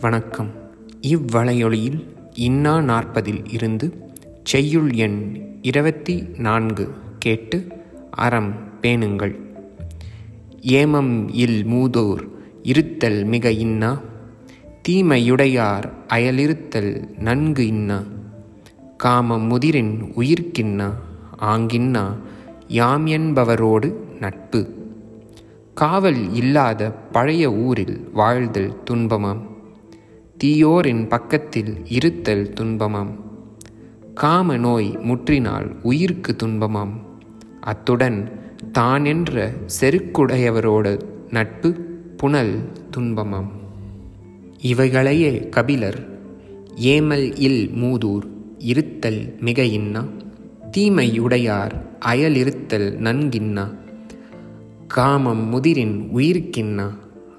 வணக்கம். இவ்வளையொலியில் இன்னா நாற்பதில் இருந்து செய்யுள் எண் இருபத்தி நான்கு கேட்டு அறம் பேணுங்கள். ஏமம் இல் மூதோர் இருத்தல் மிக இன்னா தீமையுடையார் அயலிருத்தல் நன்கு இன்னா காமம் முதிரின் உயிர்க்கின்னா ஆங்கின்னா யாம் என்பவரோடு நட்பு. காவல் இல்லாத பழைய ஊரில் வாழ்தல் துன்பமாம். தீயோரின் பக்கத்தில் இருத்தல் துன்பமாம். காம நோய் முற்றினால் உயிர்க்கு துன்பமாம். அத்துடன் தான் என்ற செருக்குடையவரோட நட்பு புனல் துன்பமாம். இவைகளையே கபிலர் ஏமல் இல் மூதூர் இருத்தல் மிக இன்னா தீமையுடையார் அயலிருத்தல் நன்கின்னா காமம் முதிரின் உயிர்க்கின்னா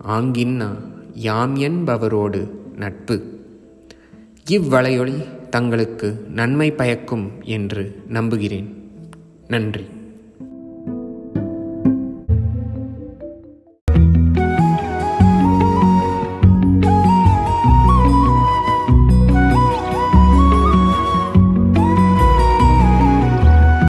ஆங்கின்னா யாம் என்பவரோடு நட்பு. இவ்வளையொளி தங்களுக்கு நன்மை பயக்கும் என்று நம்புகிறேன். நன்றி.